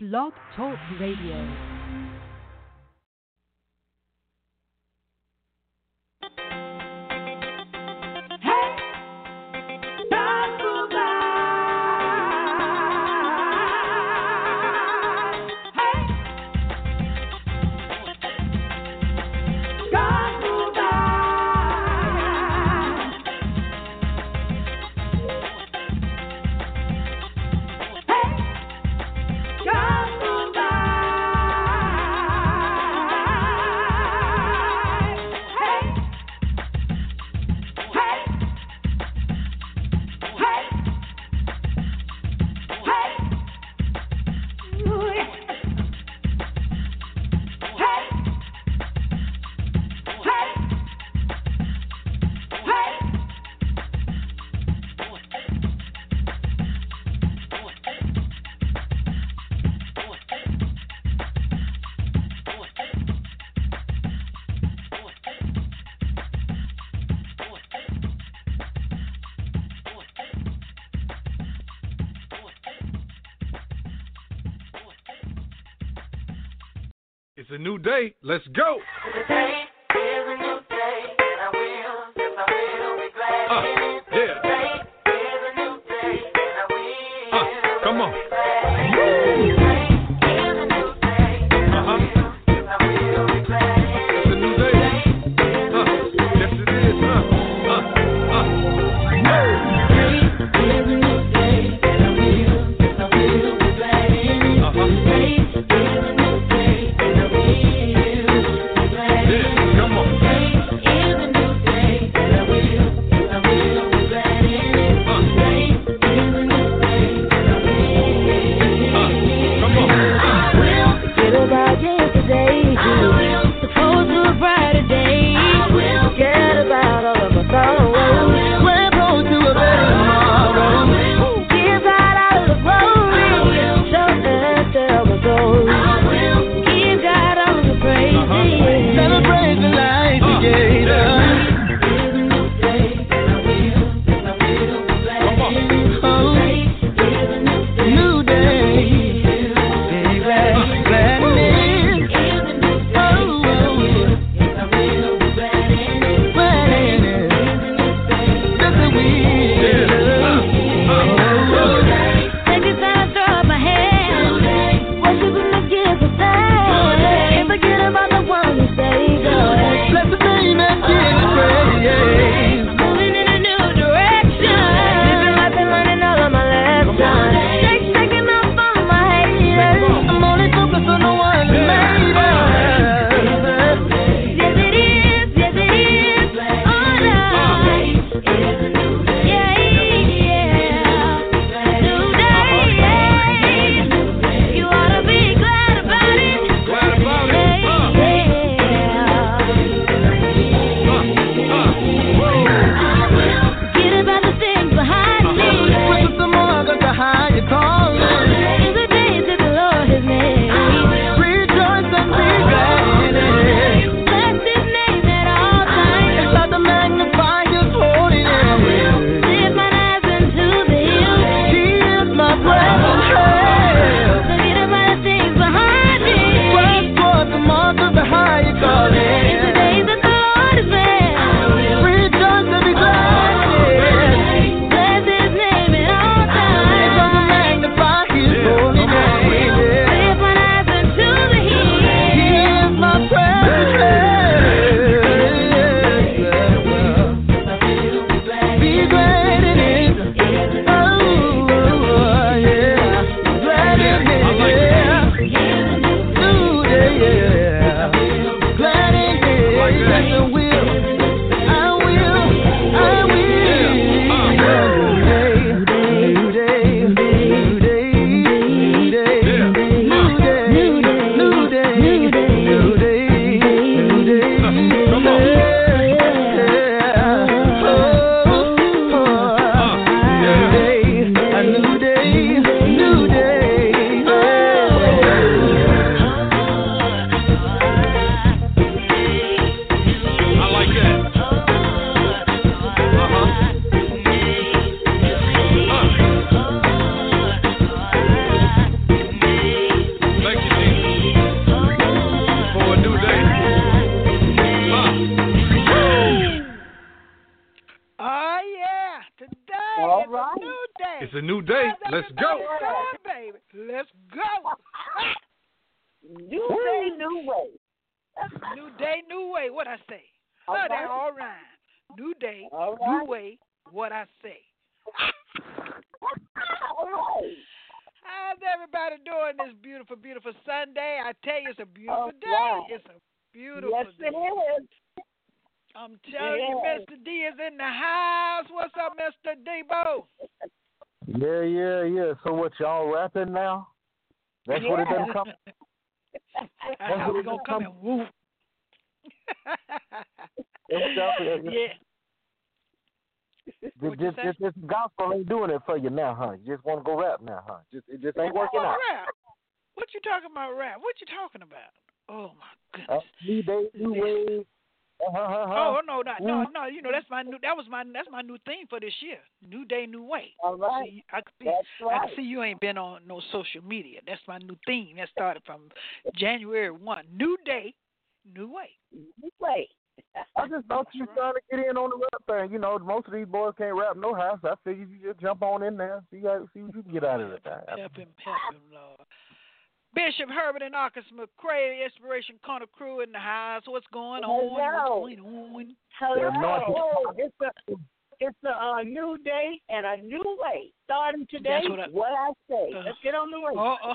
Blog Talk Radio. New day. Let's go. House. What's up, Mr. Debo? Yeah, yeah, yeah. So what y'all rapping now? That's what it Yeah. done come. We what it gonna come whoop? It's y'all- yeah. This, What you this, say? this, this gospel ain't doing it for you now, huh? You just want to go rap now, huh? Just it just ain't working out. rap? What you talking about rap? What you talking about? Oh my Uh, goodness. new day, new way. Uh, huh, huh, Oh huh. no, not, no, no. You know that's my new. That was my that's my new theme for this year. New day, new way. All right. See, I see. That's I right. can see you ain't been on no social media. That's my new theme. That started from January one. New day, new way. New way. I just thought you trying to get in on the rap thing. You know, most of these boys can't rap no house. I figured you just jump on in there, see how, see what you can get out of it. Help him, help him, Lord. Bishop Herbert and Marcus McCray, Inspiration Corner Crew in the house. What's going on? Hello. What's going on? Hello. anointed- it's a it's a uh, new day and a new way. Starting today, That's what I- what I say. Uh, Let's get on the way. Uh oh.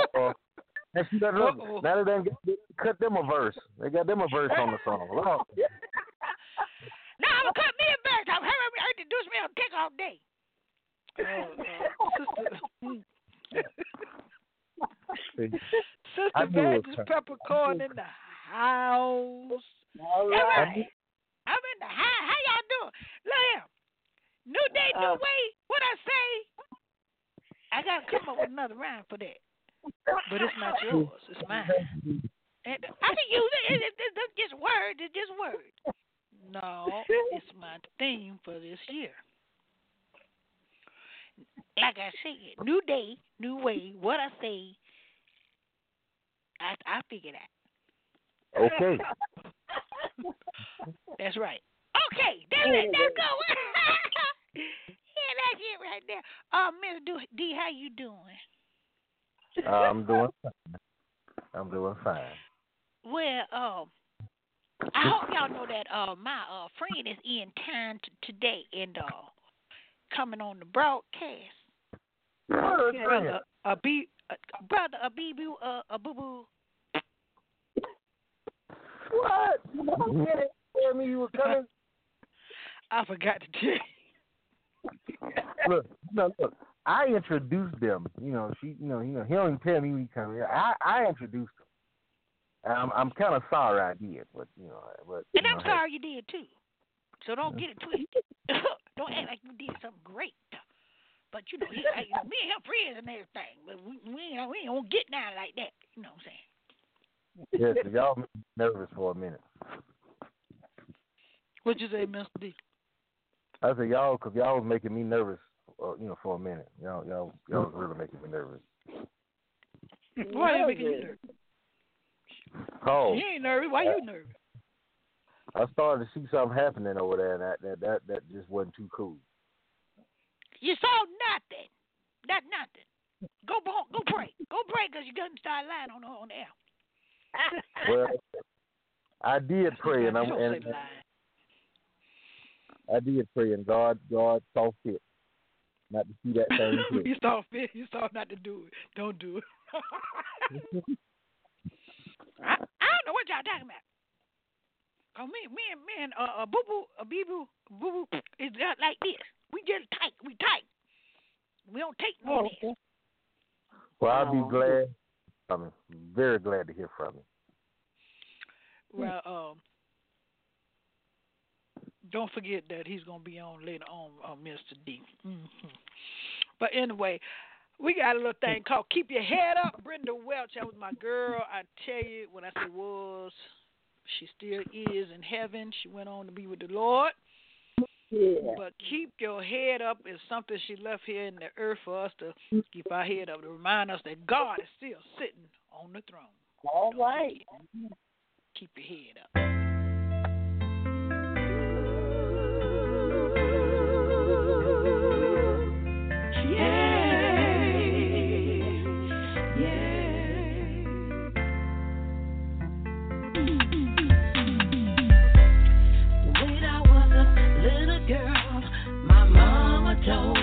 Uh-oh. And see, that, look, Uh-oh. now they done get, they cut them a verse. They got them a verse on the song. Lord. Now I'm gonna cut me a back. I'm having me introduce me on Kick Off Day. Oh, uh, sister, sister I knew it was Evangelist Peppercorn in the house. All All right. right. I'm in the house. How y'all doing? Look here. New day, new Uh, way. What I say? I gotta come up with another rhyme for that. But it's not yours. It's mine. And I can use it. It- it- it- It's just word. It's just word. No, it's my theme for this year. Like I said, new day, new way. What I say, I I figure that. Okay. That's right. Okay, that's it. That's go. yeah, that's it right there. Uh, Miss D, how you doing? Uh, I'm doing fine. I'm doing fine. Well, um, I hope y'all know that uh my uh friend is in town t- today and uh coming on the broadcast. Word, Brother, a b brother, a bee boo, uh, a boo boo. What? You didn't tell me you were coming. I forgot to tell. Look, no, look. I introduced them. You know, she, you know, you know, he don't even tell me he coming. I, I introduced them. And I'm, I'm kind of sorry I did, but you know, but And I'm know, hey, sorry you did too. So don't get it twisted. don't act like you did something great. But you know, he, I, you know, me and him friends and everything. But we we ain't, we ain't gonna get down like that. You know what I'm saying? Yes, y'all nervous for a minute. What you say, Mr. D? I said y'all, cause y'all was making me nervous. Uh, you know, for a minute. Y'all, y'all, y'all was really making me nervous. Why are you making you nervous? Oh, You ain't nervous. Why you nervous? I started to see something happening over there, and that, that, that, that just wasn't too cool. You saw nothing. Not nothing. Go bo- go pray. Go pray because you're gonna start lying on the on the air. Well, I did pray, and I'm, You and. I did pray, and God, God saw fit not to see that thing you saw fit. You saw not to do it. Don't do it. I, I don't know what y'all talking about. Cause me, me and me and uh, uh boo boo, uh, bee boo, boo boo is just like this. We just tight. We tight. We don't take no Oh, okay. Well, I'll Oh. be glad. I'm very glad to hear from you. Well, um, don't forget that he's gonna be on later on, uh, Mr. D. hmm But anyway, we got a little thing called "Keep Your Head Up." Brenda Welch, that was my girl. I tell you, when I say was, she still is in heaven. She went on to be with the Lord. Yeah. But keep your head up is something she left here in the earth for us to keep our head up to remind us that God is still sitting on the throne. All right. Keep your head up. don't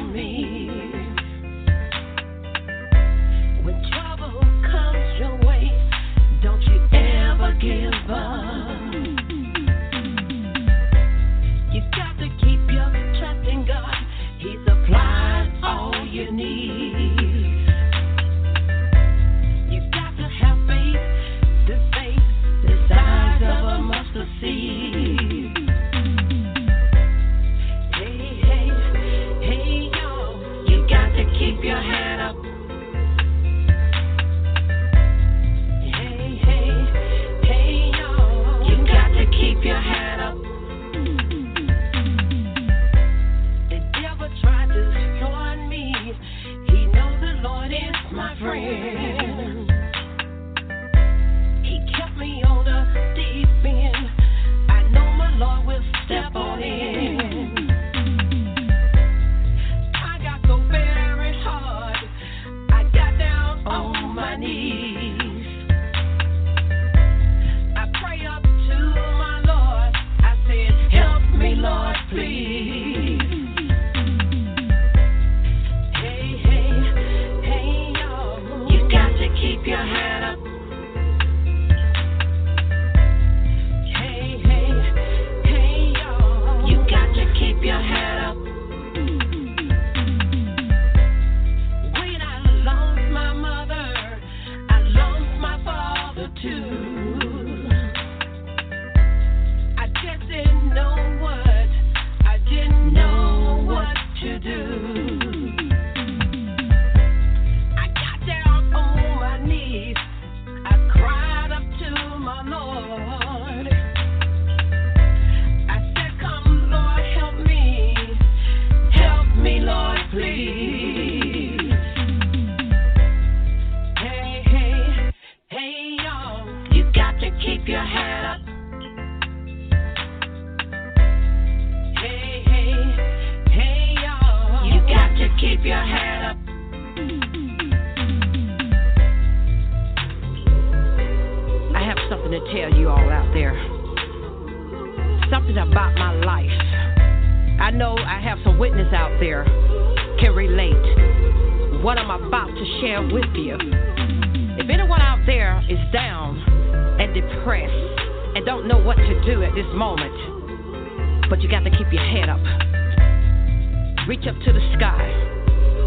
Reach up to the sky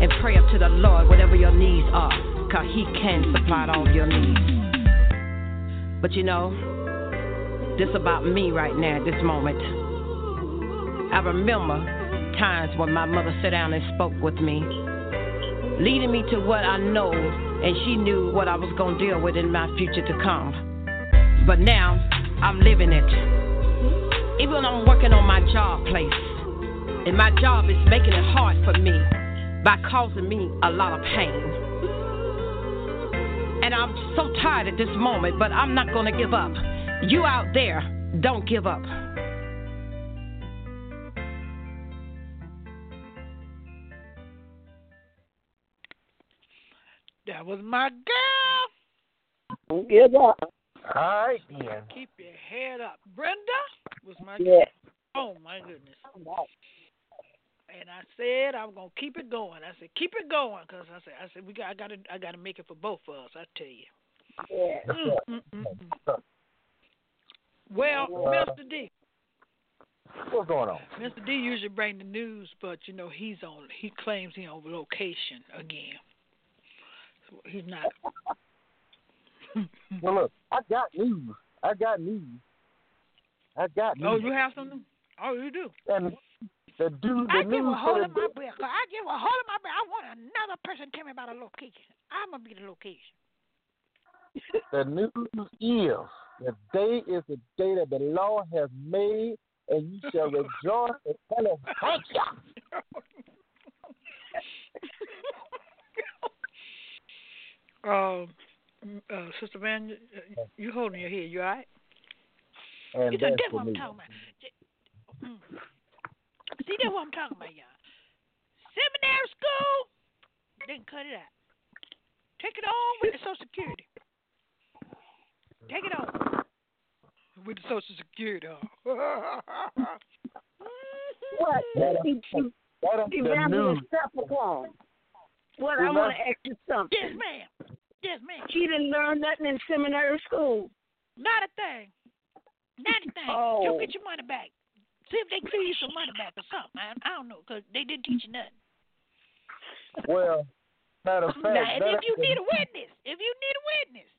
and pray up to the Lord, whatever your needs are, because He can supply all your needs. But you know, this about me right now at this moment. I remember times when my mother sat down and spoke with me, leading me to what I know, and she knew what I was going to deal with in my future to come. But now, I'm living it. Even when I'm working on my job place, and my job is making it hard for me by causing me a lot of pain. And I'm so tired at this moment, but I'm not going to give up. You out there, don't give up. That was my girl. Don't give up. All right, then. Keep your head up. Brenda was my Yeah. Oh my goodness. And I said I'm gonna keep it going. I said keep it going because I said I said we got I gotta I gotta make it for both of us. I tell you. Yeah. Mm, mm, mm. Well, Mr. D, What's going on? Mr. D usually bring the news, but you know he's on. He claims he's on location again. So he's not. Well, look, I got news. I got news. I got news. oh, you have something? Oh, you do. And the dude, the I give a hold of my breath. I give a hold of my breath. I want another person to tell me about a location. I'm gonna be the location. The news is the day is the day that the Lord has made, and you shall rejoice and tell thank you. um, uh, Sister Van, you, holding your head? You all right? And You that's what I'm talking about. J-. See, that's what I'm talking about, y'all. Seminary school, they can cut it out. Take it on with the Social Security. Take it on with the Social Security. huh? What? That He, ain't- he, That ain't he the ran me a news. Capricorn. What I Well, want to that's- ask you something. yes, ma'am. Yes, ma'am. She didn't learn nothing in seminary school. Not a thing. Not a thing. Oh. You'll get your money back. See if they clear you some money back or something. I, I don't know, because they didn't teach you nothing. Well, matter of fact, Now, and if you need a witness, if you need a witness,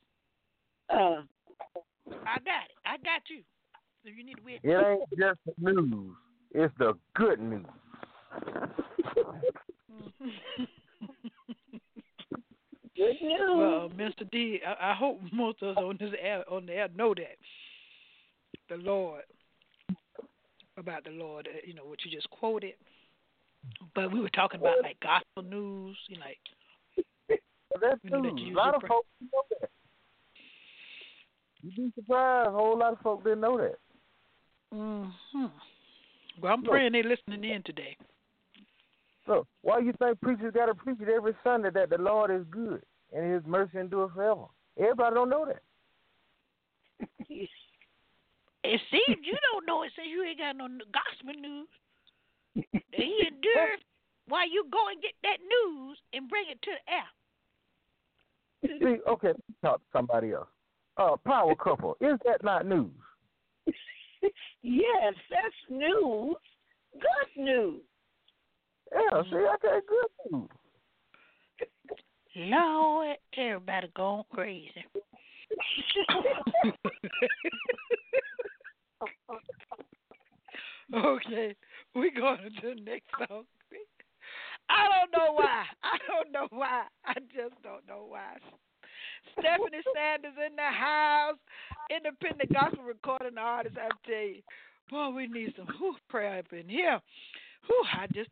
Uh, I got it. I got you. If you need a witness. it ain't just the news; it's the good news. good news. well, Mr. D, I, I hope most of us on this air on the air know that the Lord about the Lord, uh, you know what you just quoted. But we were talking about like gospel news, you know, like That's me let news. you A lot of folks know that. You'd be surprised. A whole lot of folks didn't know that. hmm Well, I'm praying they're listening in today. So why you think preachers got to preach it every Sunday that the Lord is good and His mercy endures forever? Everybody don't know that. It seems you don't know it since you ain't got no gospel news. That he endured while you go and get that news and bring it to the air. See, okay, let's talk to somebody else. Uh, power couple, is that not news? Yes, that's news. Good news. Yeah, see, I got good news. Lord, everybody going crazy. okay, we going to the next song. I don't know why. I don't know why. I just don't know why. Stephanie Sanders in the house, independent gospel recording artist. I tell you, boy, we need some whew, prayer up in here. Whew, I just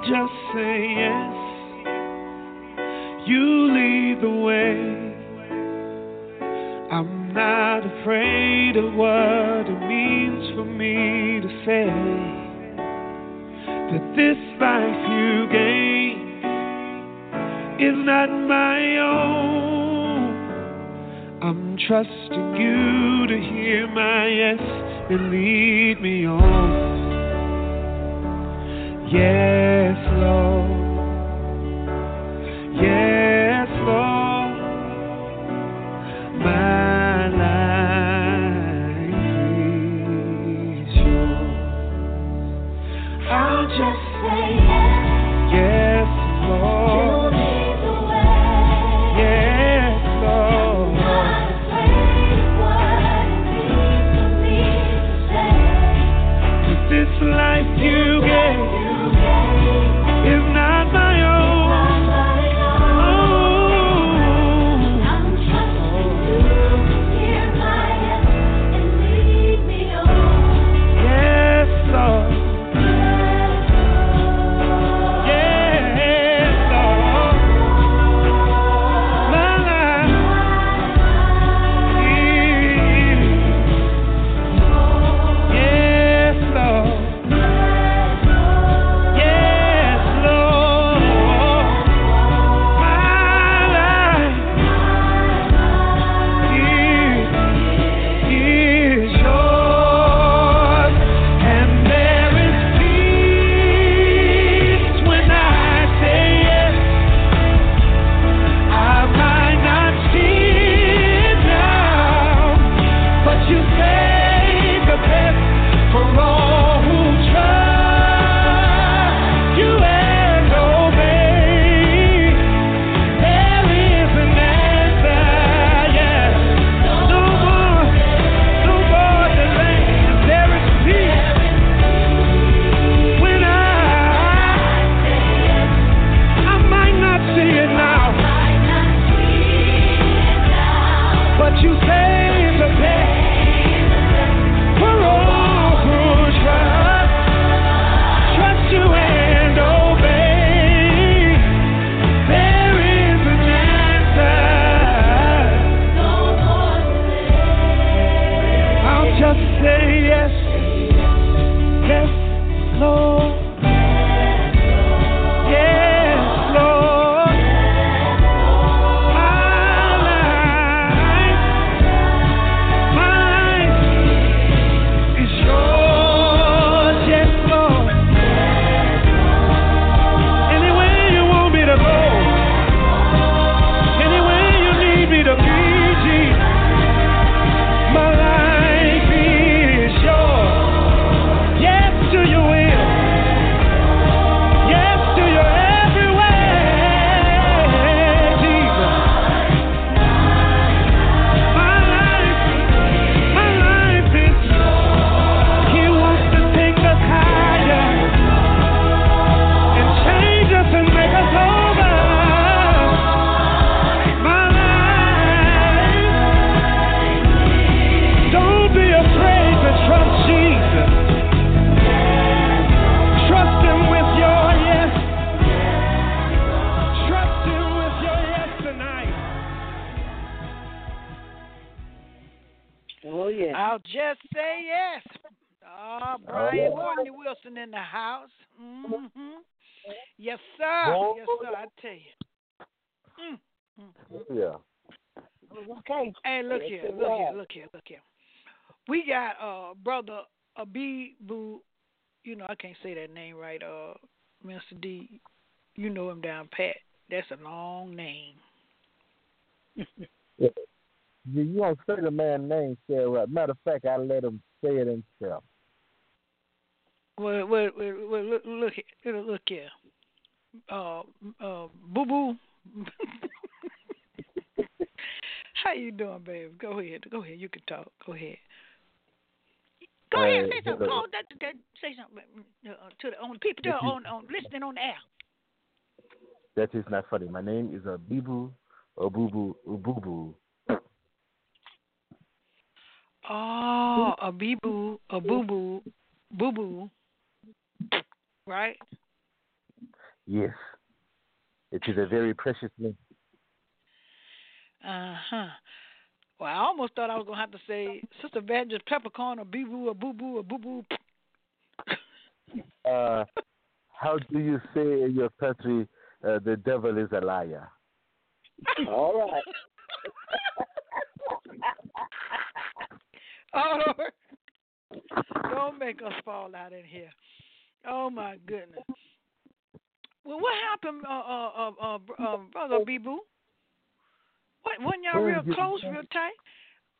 Just say yes. You lead the way. I'm not afraid of what it means for me to say that this life you gave is not my own. I'm trusting you to hear my yes and lead me on. Yes, Lord. Ah, Brian Courtney Wilson in the house. Mm-hmm. Yes, sir. Oh. Yes, sir. I tell you. Mm, mm, mm. Yeah. Okay. Hey, look here, look here, look here, look here. We got uh brother Abibu. You know I can't say that name right. Uh, Mr. D. You know him down pat. That's a long name. You, you don't say the man's name, Sarah. Matter of fact, I let him say it himself. Well, well, well, well look, look here, look here. Uh, uh, Boo Boo. How you doing, babe? Go ahead. Go ahead. You can talk. Go ahead. Go ahead. Uh, Say something. hello. Oh, that, that, say something uh, to the on the people to, on on listening on the air. That is not funny. My name is Abibu Obubu Ububu. Oh, a bee boo, a boo boo, boo boo. Right? Yes. It is a very precious name. Uh huh. Well, I almost thought I was gonna have to say Sister Evangelist Peppercorn or bee boo or boo boo or boo boo. Uh, how do you say in your country uh, the devil is a liar? All right. Oh, Lord. Don't make us fall out in here. Oh my goodness. Well, what happened, uh, uh, uh, uh, uh brother Boo? What? Wasn't y'all real close, real tight?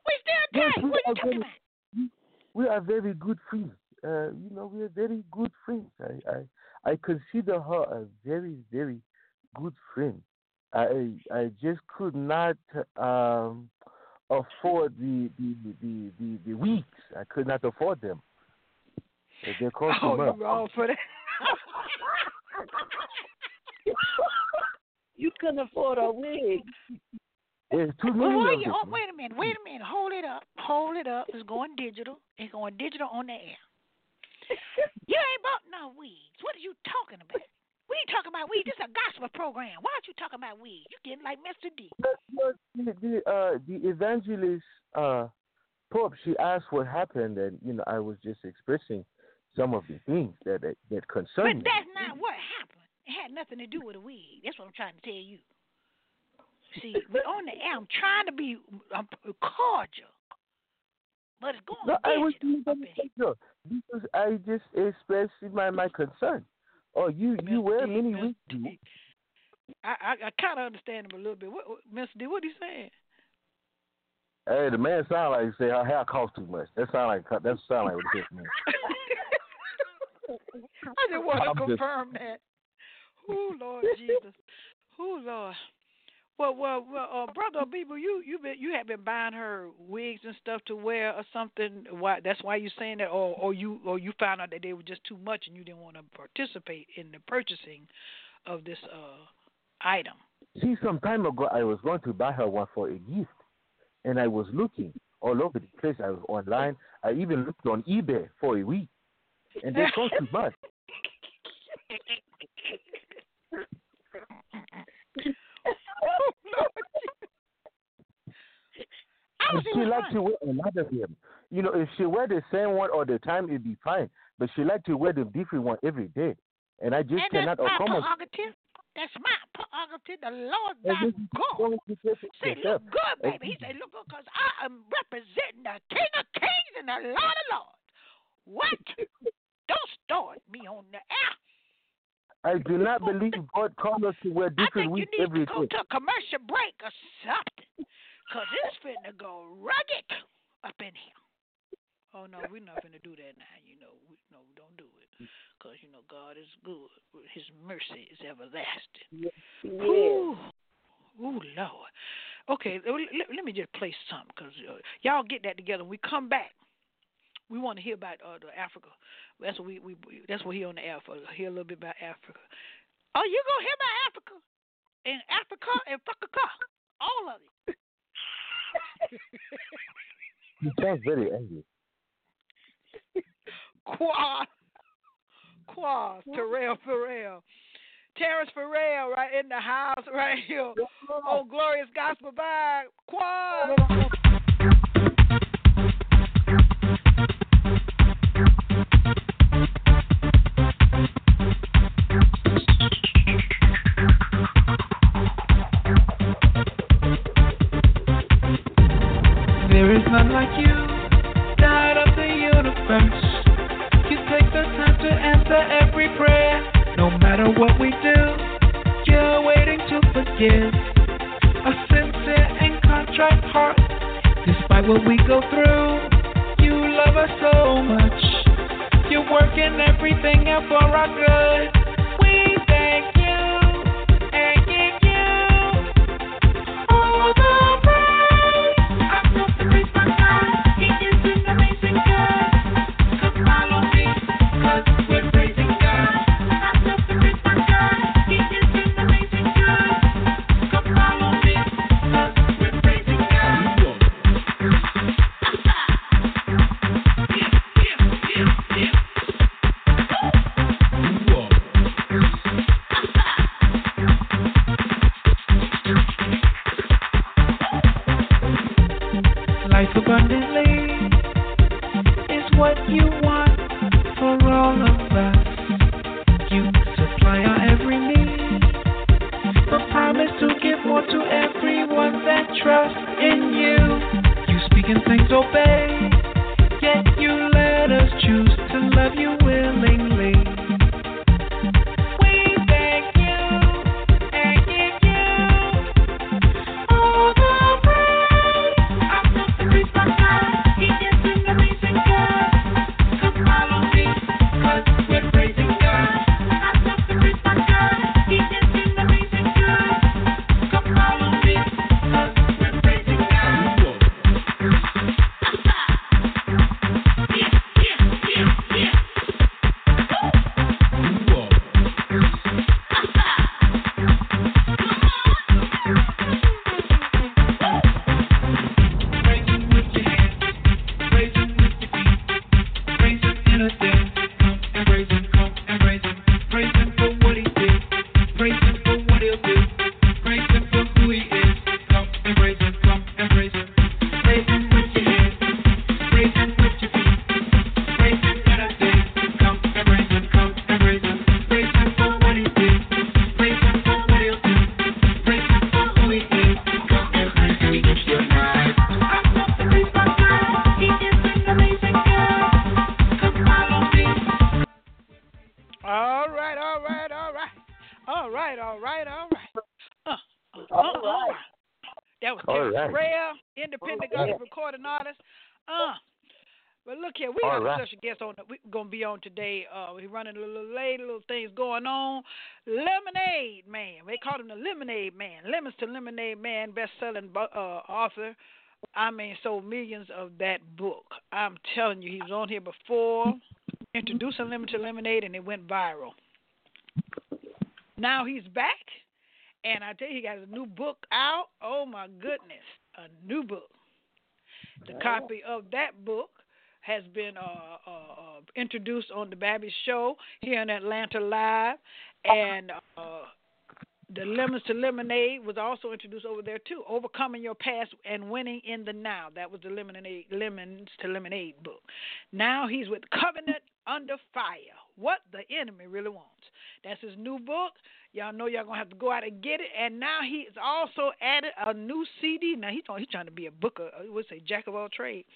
We still Yes, tight. we What you are talking very- about? we are very good friends. Uh, you know, we are very good friends. I, I, I consider her a very, very good friend. I, I just could not um, afford the the, the, the, the weeks. I could not afford them. They- They cost Oh, too you much. wrong for that. You couldn't afford a wig. There's too Well, many wait, of them. oh, wait a minute, wait a minute. Hold it up. Hold it up. It's going digital. It's going digital on the air. you ain't bought no weeds. What are you talking about? We ain't talking about weeds. This is a gospel program. Why aren't you talking about weeds? You getting like Mr. D. But, but the the, uh, the evangelist uh, Pope, she asked what happened, and you know, I was just expressing some of the things that that, that But concern me. that's not what happened. It had nothing to do with a weed. That's what I'm trying to tell you. See, we're on the air. I'm trying to be um, cordial, but it's going No, I was digital up in here. no, because I just expressed my my concern. Oh, you you Mr. wear D, many. D. I I, I kind of understand him a little bit. What, what, Mr. D, what he saying? Hey, the man sound like he say her hair costs too much. That sound like that sound like what to me. I just want to I'm just- confirm that. Oh Lord Jesus. Oh Lord. Well, well, well, uh, brother Bieber, you you been you have been buying her wigs and stuff to wear or something. Why? That's why you're saying that, or or you or you found out that they were just too much and you didn't want to participate in the purchasing of this uh item. See, some time ago, I was going to buy her one for a gift, and I was looking all over the place. I was online. I even looked on eBay for a week, and they cost too much. I And see she what's like wrong. to wear another them. You know, if she wear the same one all the time, it'd be fine. But she like to wear the different one every day, and I just and cannot that's my accommodate. That's my prerogative. The Lord thy God. going to get it Say, look good, baby. He said, look good because I am representing the King of Kings and the Lord of Lords. What? Don't start me on the air. I do not believe God called us to wear I think you need to go day. to a commercial break or something because it's finna go rugged up in here. Oh, no, we're not finna do that now. You know, we, no, don't do it because, you know, God is good. His mercy is everlasting. Yeah. Ooh, ooh, Lord. Okay, let, let- let me just play something because uh, y'all get that together. When we come back, we want to hear about uh, the Africa. That's what we, we that's what he on the air for. Hear a little bit about Africa. Oh, you gonna hear about Africa and Africa and Africa, all of it. He sounds very angry. Quad, Quad, Terrell Farrell, Terrence Farrell, right in the house, right here. Oh, glorious gospel vibe, Quad. Forgive. A sincere and contrite heart. Despite what we go through, you love us so much. You're working everything out for our good. Guest on. We're gonna be on today. Uh, we're running a little late, little things going on. Lemonade Man, they call him the Lemonade Man. Lemons to Lemonade Man, best-selling uh, author. I mean, sold millions of that book. I'm telling you, he was on here before, introducing Lemon to Lemonade, and it went viral. Now he's back, and I tell you, he got a new book out. Oh my goodness, a new book. The copy of that book has been uh, uh, uh, introduced on the Babby Show here in Atlanta Live, and uh, the Lemons to Lemonade was also introduced over there too. Overcoming your past and winning in the now. That was the Lemonade Lemons to Lemonade book. Now he's with Covenant Under Fire. What the enemy really wants. That's his new book. Y'all know y'all gonna have to go out and get it. And now he's also added a new CD. Now he's he's trying to be a booker. I would say jack of all trades.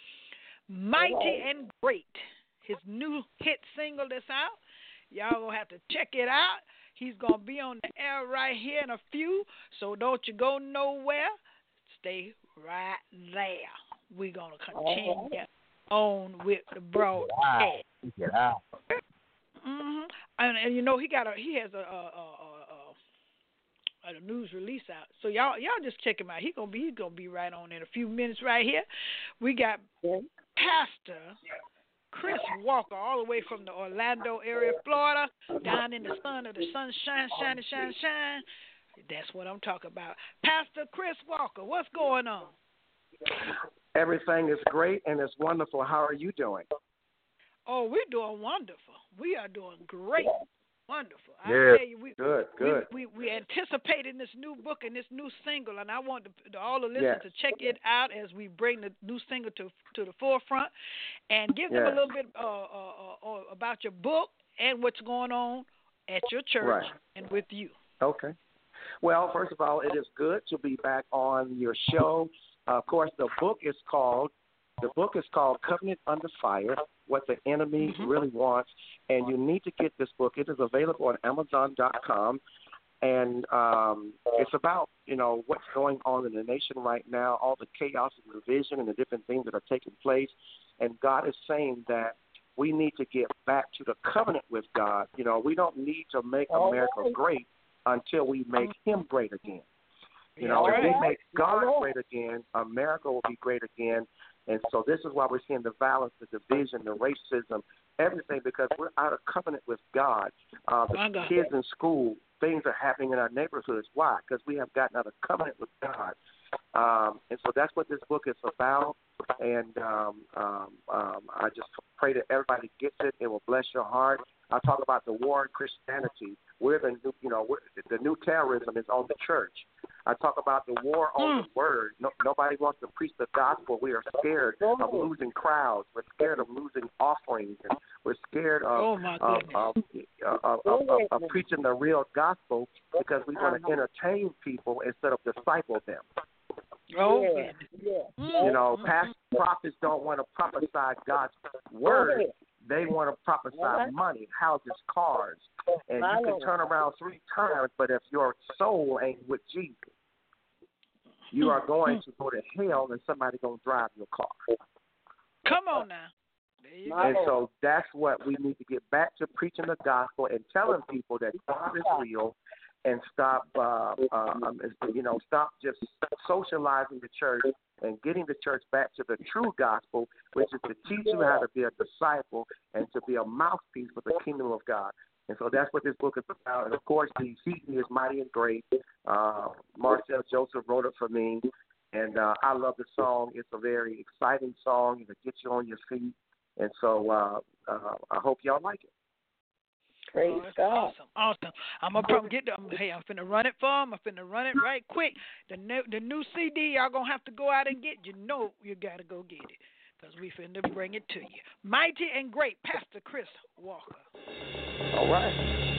Mighty and Great. His new hit single that's out. Y'all gonna have to check it out. He's gonna be on the air right here in a few. So don't you go nowhere. Stay right there. We're gonna continue on with the broadcast. Get out. hmm And, and you know he got a he has a a, a, a, a, a news release out. So y'all y'all just check him out. He gonna be he's gonna be right on in a few minutes right here. We got Pastor Chris Walker all the way from the Orlando area, Florida, down in the sun of the sunshine, shine, shine, shine. That's what I'm talking about. Pastor Chris Walker, what's going on? Everything is great and it's wonderful. How are you doing? Oh, we're doing wonderful. We are doing great. Wonderful. I Yeah. tell you, we, Good, good. We, we we anticipating this new book and this new single, and I want the, all the listeners Yes. to check it out as we bring the new single to to the forefront, and give them a little bit uh, uh, uh, uh, about your book and what's going on at your church Right. and with you. Okay. Well, first of all, it is good to be back on your show. Of course, the book is called the book is called Covenant Under Fire: What the Enemy Really Wants, and you need to get this book. It is available on Amazon.com, and um, it's about you know what's going on in the nation right now, all the chaos and division, and the different things that are taking place. And God is saying that we need to get back to the covenant with God. You know, we don't need to make America great until we make Him great again. You know, if we make God great again, America will be great again. And so this is why we're seeing the violence, the division, the racism, everything, because we're out of covenant with God. Uh, the God. kids in school, things are happening in our neighborhoods. Why? Because we have gotten out of covenant with God. Um, and so that's what this book is about. And um, um, um, I just pray that everybody gets it. It will bless your heart. I talk about the war on Christianity. We're the new, you know, we're, the new terrorism is on the church. I talk about the war on hmm. the word. No, nobody wants to preach the gospel. We are scared of oh. losing crowds. We're scared of losing offerings. And we're scared of, Oh, my of, of, of, of, of, of preaching the real gospel because we want to entertain people instead of disciple them. Oh, Yeah. Yeah. You know, mm-hmm. past prophets don't want to prophesy God's word. They want to prophesy What? money, houses, cars. And My you can Lord. turn around three times, but if your soul ain't with Jesus, you are going to go to hell and somebody going to drive your car. Come on now. There you go. My And Lord. so that's what we need to get back to preaching the gospel and telling people that God is real and stop, uh, uh, um, you know, stop just socializing the church and getting the church back to the true gospel, which is to teach you how to be a disciple and to be a mouthpiece for the kingdom of God. And so that's what this book is about. And of course, the CD is mighty and great. Uh, Marcel Joseph wrote it for me, and uh, I love the song. It's a very exciting song. It'll get you on your feet. And so uh, uh, I hope y'all like it. Praise Oh, God. Awesome, awesome. I'm gonna probably get the. Hey, I'm finna run it for him. I'm finna run it right quick. The new, the new CD, y'all gonna have to go out and get. You know, you gotta go get it, cause we finna bring it to you. Mighty and great, Pastor Chris Walker. All right.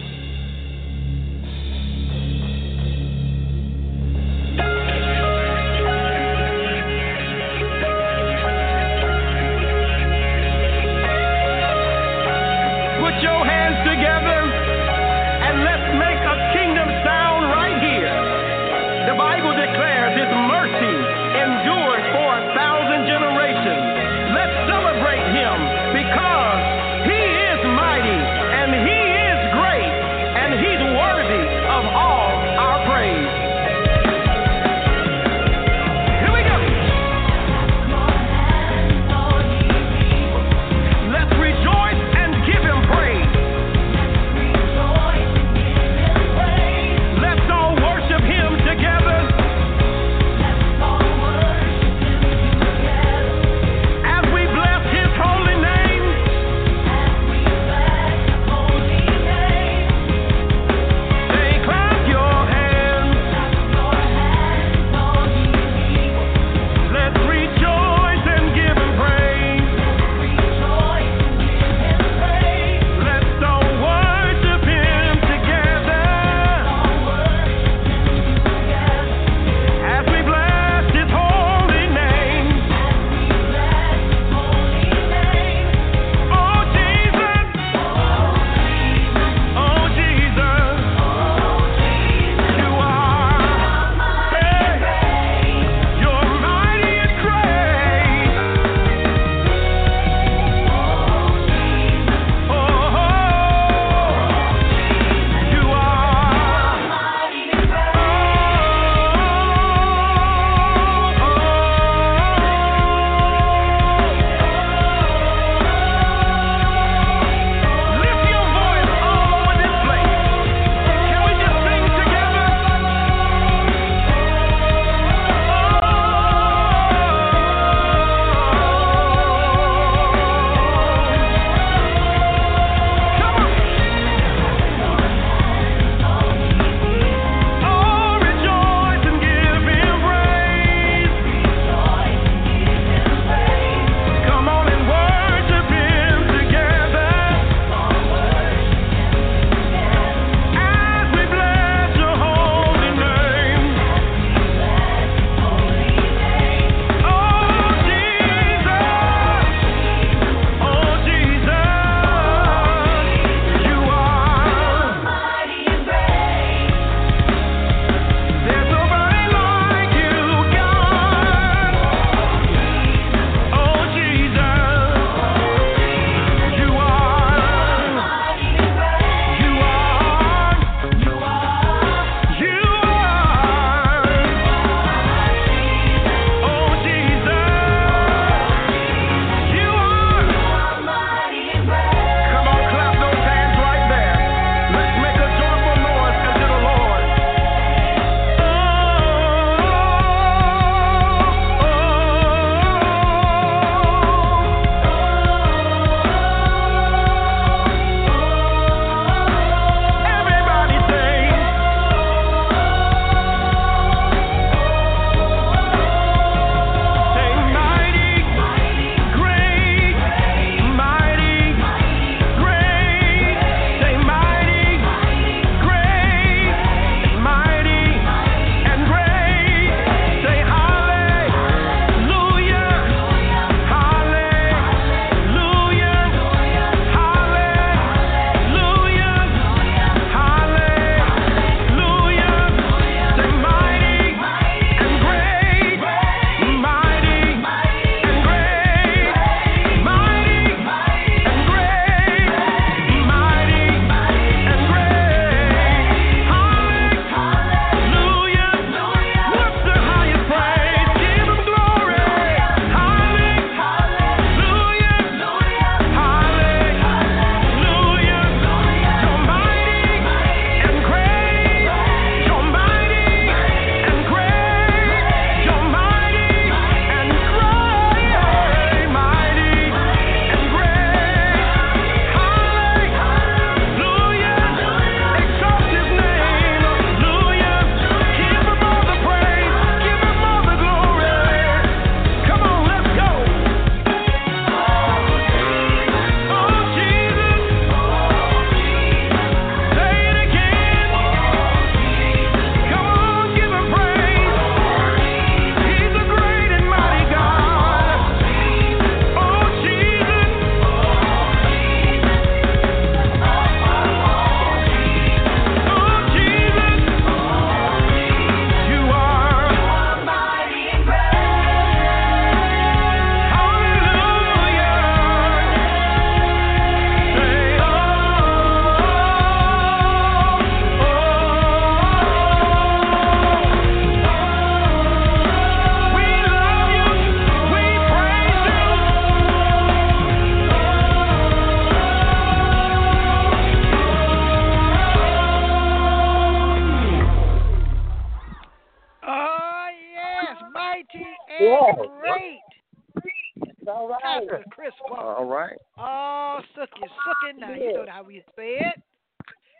Oh, sookie, sookie. Now you know how we say it.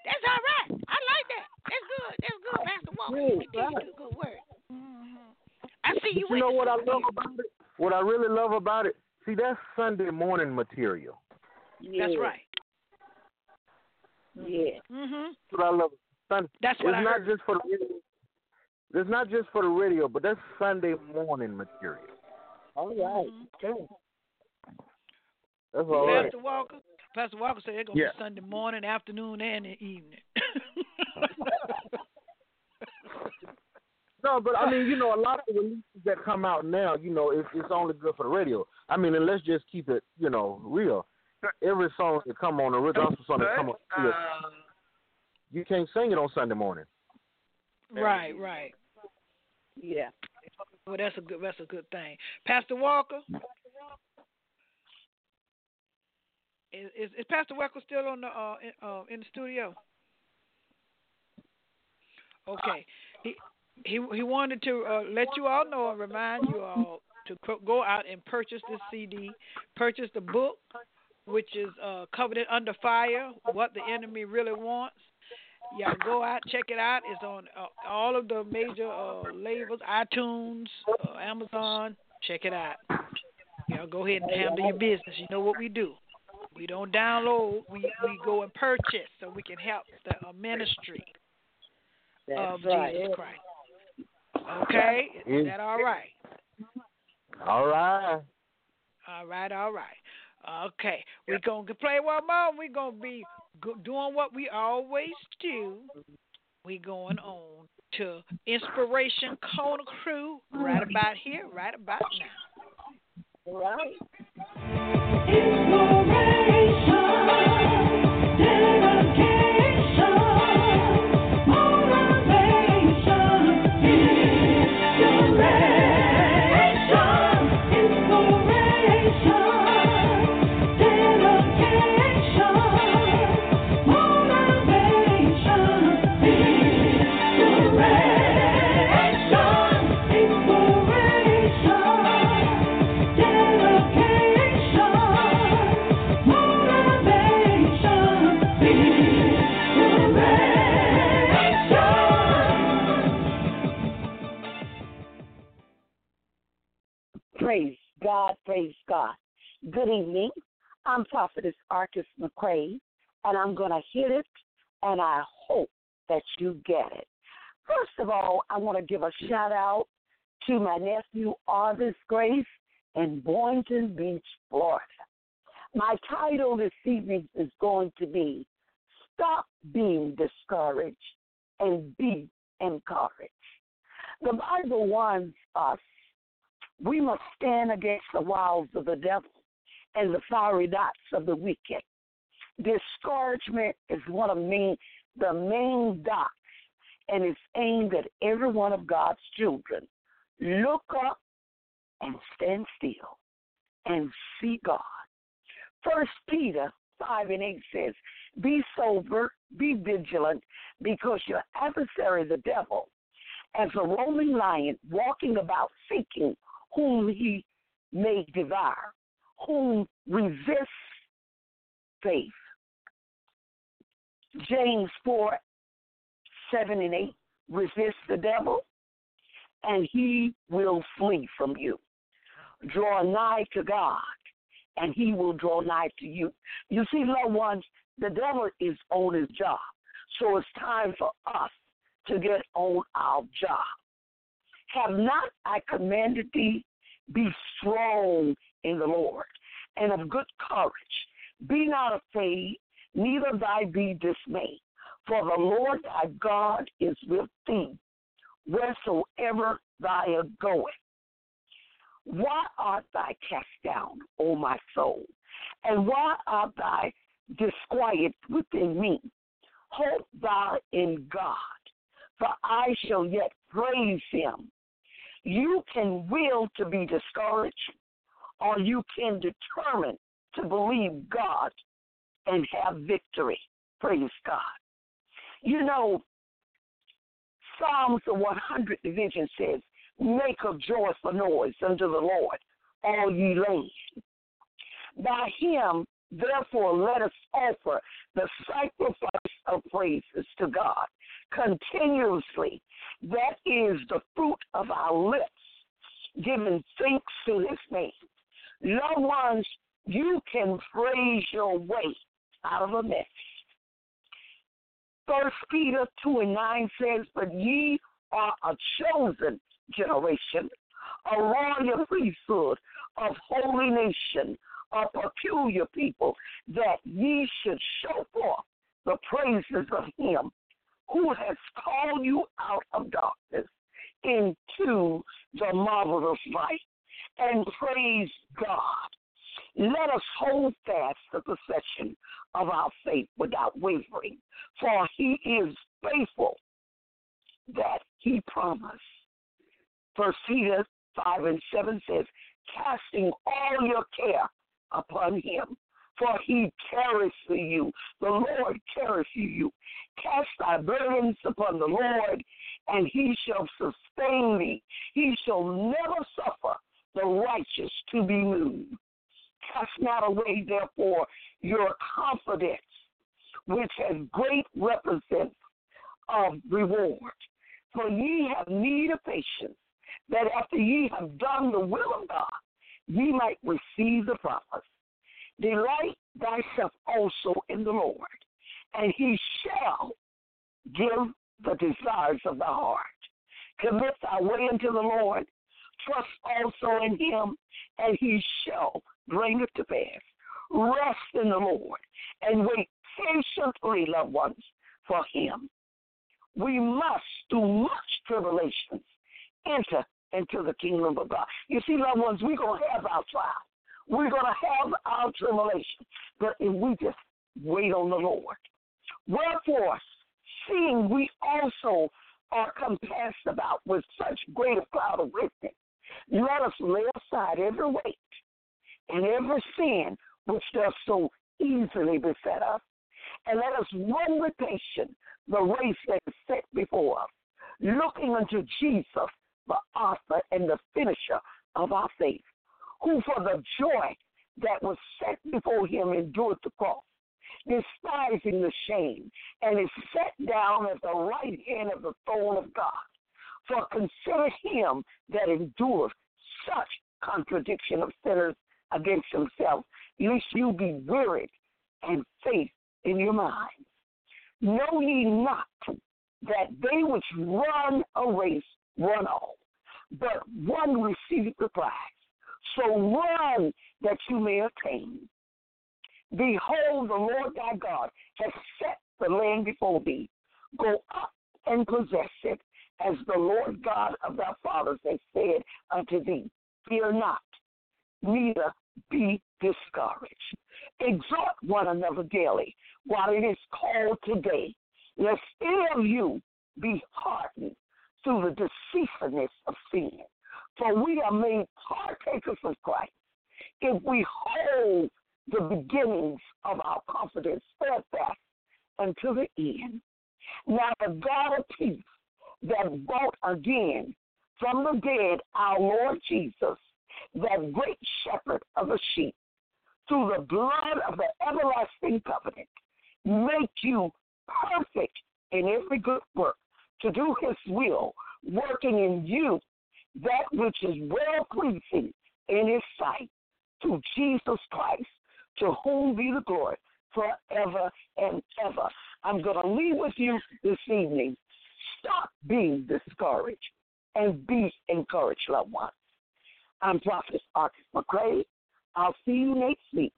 That's all right. I like that. That's good. That's good, Pastor Walker. Yeah, You right. do good work. hmm I see you. But you know what I love sookie. about it? What I really love about it? See, that's Sunday morning material. Yeah. That's right. Yeah. Mhm. That's what I love. Sun- That's what it's I not heard. just for the radio. It's not just for the radio, but that's Sunday morning material. All right. Mhm. Good. That's all right. Pastor Walker. Pastor Walker said it's gonna Yeah. be Sunday morning, afternoon, and evening. No, but I mean, you know, a lot of the releases that come out now, you know, it's it's only good for the radio. I mean, and let's just keep it, you know, real. Every song that come on, the gospel song that come on, Uh, you can't sing it on Sunday morning. right, right. Yeah. Well, that's a good. That's a good thing. Pastor Walker. Is, is, Pastor Walker still on the uh, in, uh, in the studio? Okay. He he he wanted to uh, let you all know and remind you all to go out and purchase this CD, purchase the book, which is uh, Covenant Under Fire: What the Enemy Really Wants. Y'all go out, check it out. It's on uh, all of the major uh, labels, iTunes, uh, Amazon. Check it out. Y'all go ahead and handle your business. You know what we do. We don't download. We we go and purchase so we can help the uh, ministry That's of right. Jesus Christ. Okay, is that all right? All right. All right, all right. Okay, we're going to play one more. We're going to be doing what we always do. We're going on to Inspiration Corner Crew right about here, right about now. All right. Praise Good evening. I'm Prophetess Artis McCray, and I'm going to hit it, and I hope that you get it. First of all, I want to give a shout out to my nephew, Arvis Grace, in Boynton Beach, Florida. My title this evening is going to be Stop Being Discouraged and Be Encouraged. The Bible warns us we must stand against the wiles of the devil and the fiery dots of the wicked. Discouragement is one of main, the main dots, and it's aimed at every one of God's children. Look up and stand still and see God. First Peter five and eight says, Be sober, be vigilant, because your adversary the devil, as a roaming lion, walking about seeking whom he may devour, whom resists faith. James 4 7 and 8 resist the devil, and he will flee from you. Draw nigh to God, and he will draw nigh to you. You see, loved ones, the devil is on his job. So it's time for us to get on our job. Have not I commanded thee, be strong in the Lord, and of mm-hmm. good courage. Be not afraid, neither thy be dismayed. For the Lord thy God is with thee, wheresoever thou going. Why art thou cast down, O my soul? And why art thou disquiet within me? Hope thou in God, for I shall yet praise him. You can will to be discouraged, or you can determine to believe God and have victory. Praise God. You know, Psalms 100 division says, Make a joyful noise unto the Lord, all ye lands. By him, therefore, let us offer the sacrifice of praises to God continuously. That is the fruit of our lips, giving thanks to his name. Loved ones, you can praise your way out of a mess. First Peter 2 and 9 says, But ye are a chosen generation, a royal priesthood, of holy nation, a peculiar people, that ye should show forth the praises of him who has called you out of darkness into the marvelous light. And praise God. Let us hold fast the possession of our faith without wavering, for he is faithful that he promised. First Peter 5 and 7 says, casting all your care upon him, for he careth for you. The Lord careth for you. Cast thy burdens upon the Lord, and he shall sustain thee. He shall never suffer the righteous to be moved. Cast not away, therefore, your confidence, which has great recompense of reward. For ye have need of patience, that after ye have done the will of God, ye might receive the promise. Delight thyself also in the Lord, and he shall give the desires of the heart. Commit thy way unto the Lord, trust also in him, and he shall bring it to pass. Rest in the Lord and wait patiently, loved ones, for him. We must, through much tribulations, enter into the kingdom of God. You see, loved ones, we're going to have our trial. We're going to have our tribulation. But if we just wait on the Lord. Wherefore, seeing we also are compassed about with such great a cloud of witness, let us lay aside every weight and every sin which does so easily beset us, and let us run with patience the race that is set before us, looking unto Jesus, the author and the finisher of our faith, who for the joy that was set before him endured the cross, despising the shame, and is set down at the right hand of the throne of God. For consider him that endures such contradiction of sinners against himself, lest you be wearied and faith in your mind. Know ye not that they which run a race run all, but one receives the prize. So run that you may attain. Behold, the Lord thy God has set the land before thee. Go up and possess it, as the Lord God of thy fathers has said unto thee. Fear not, neither be discouraged. Exhort one another daily while it is called today, lest any of you be hardened through the deceitfulness of sin. For we are made partakers of Christ if we hold the beginnings of our confidence steadfast until the end. Now the God of peace that brought again from the dead our Lord Jesus, that great shepherd of the sheep, through the blood of the everlasting covenant, make you perfect in every good work to do his will, working in you that which is well pleasing in his sight through Jesus Christ, to whom be the glory forever and ever. I'm going to leave with you this evening. Stop being discouraged and be encouraged, loved ones. I'm Prophet Artis McCray. I'll see you next week.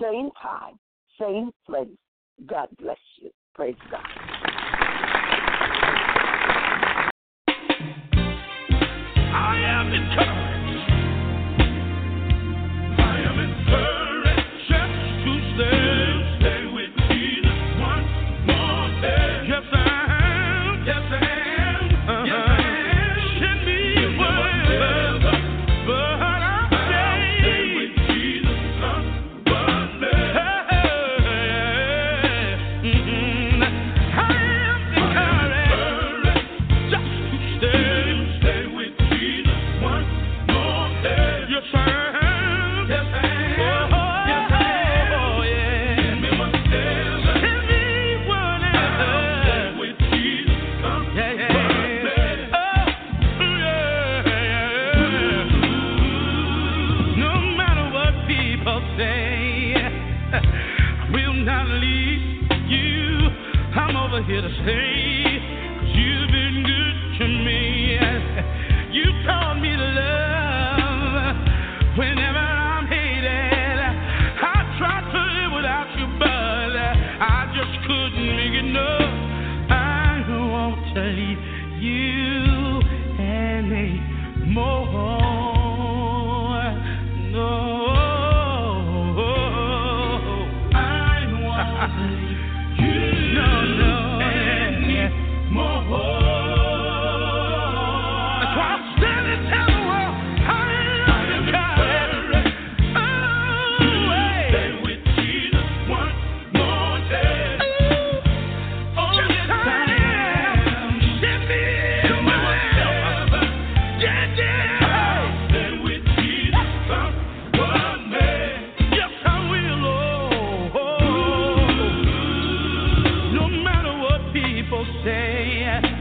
Same time, same place. God bless you. Praise God. I am encouraged. say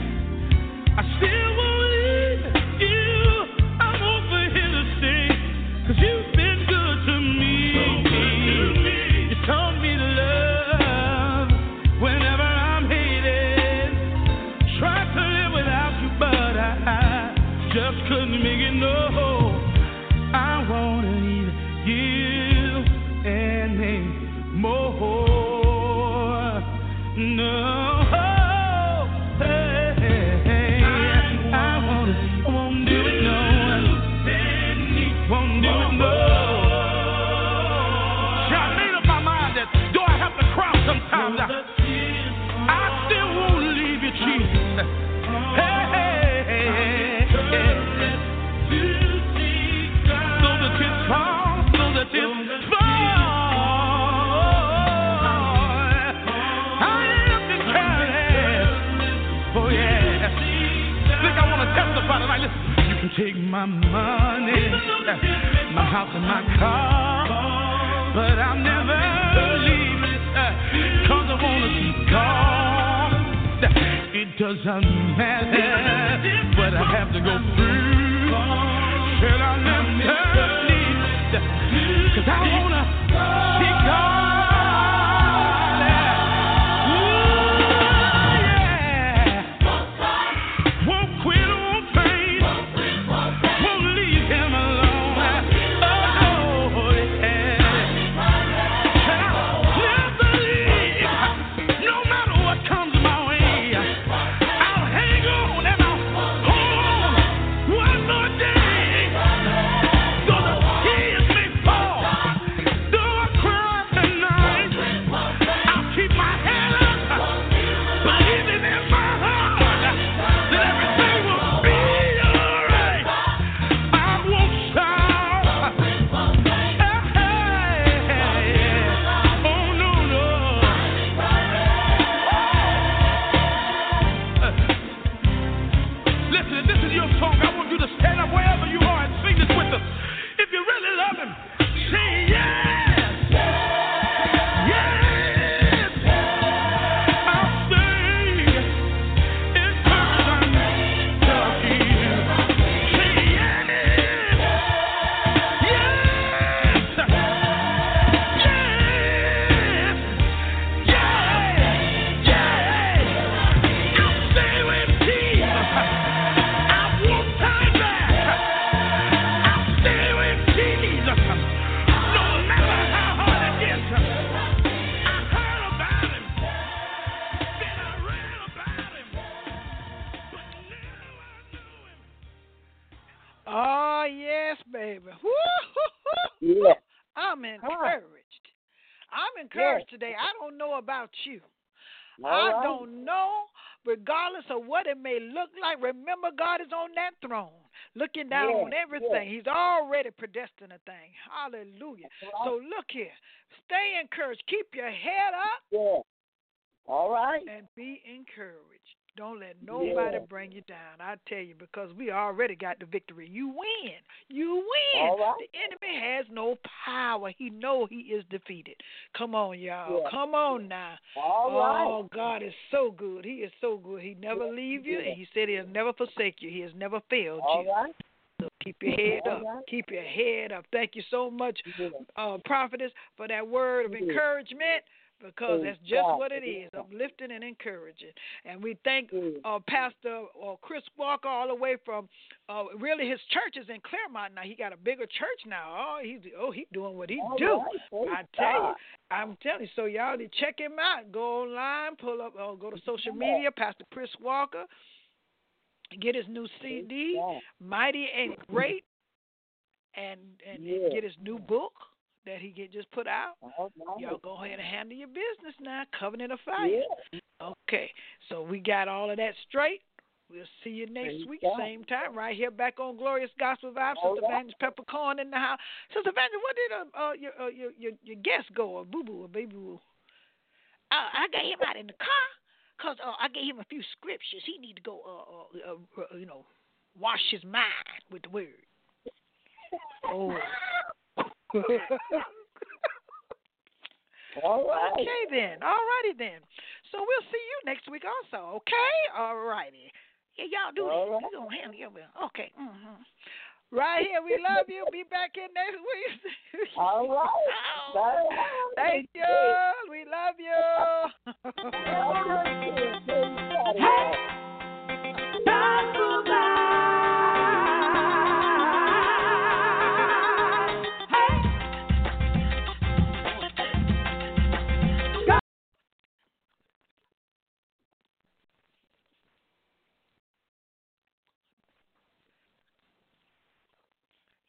about you. All I right. don't know, regardless of what it may look like. Remember, God is on that throne, looking down on everything. He's already predestined a thing. Hallelujah. Right. So look here. Stay encouraged. Keep your head up. Yeah. All right. And be encouraged. Don't let nobody yeah. bring you down. I tell you, because we already got the victory. You win. You win. The enemy has no power. He know he is defeated. Come on, y'all. Yeah. Come on now. All oh, right. God is so good. He is so good. He never yeah. leave you, and He said He'll never forsake you. He has never failed All you. All right. So keep your head up. Keep your head up. Thank you so much, uh, prophetess, for that word of encouragement because that's just what it is, uplifting and encouraging. And we thank Mm. uh, Pastor uh, Chris Walker all the way from uh, really his church is in Clermont now. He got a bigger church now. Oh, he's oh he doing what he All do. right, I tell you, I'm telling you. So y'all need to check him out. Go online, pull up, uh, go to social media, Pastor Chris Walker. Get his new CD. Mighty and Great, and and, and Yeah. get his new book that he get just put out. Y'all go ahead and handle your business now. Covenant of Fire. Yeah. Okay, so we got all of that straight. We'll see you next week, God. same time, right here back on Glorious Gospel Vibes. All Sister right. Evangelist Peppercorn in the house. Sister Evangelist, what did uh, uh, your, uh, your your your guest go or boo boo or baby boo? Uh, I got him out in the car because uh, I gave him a few scriptures. He need to go, uh, uh, uh, uh, you know, wash his mind with the word. Oh. All right. Okay then. All righty then. So we'll see you next week also. Okay. All righty. Yeah, y'all do All this. Right. You gonna handle your Okay. Mm-hmm. Right here. We love you. Be back in next week. All right. Oh, thank you. We love you. Hey.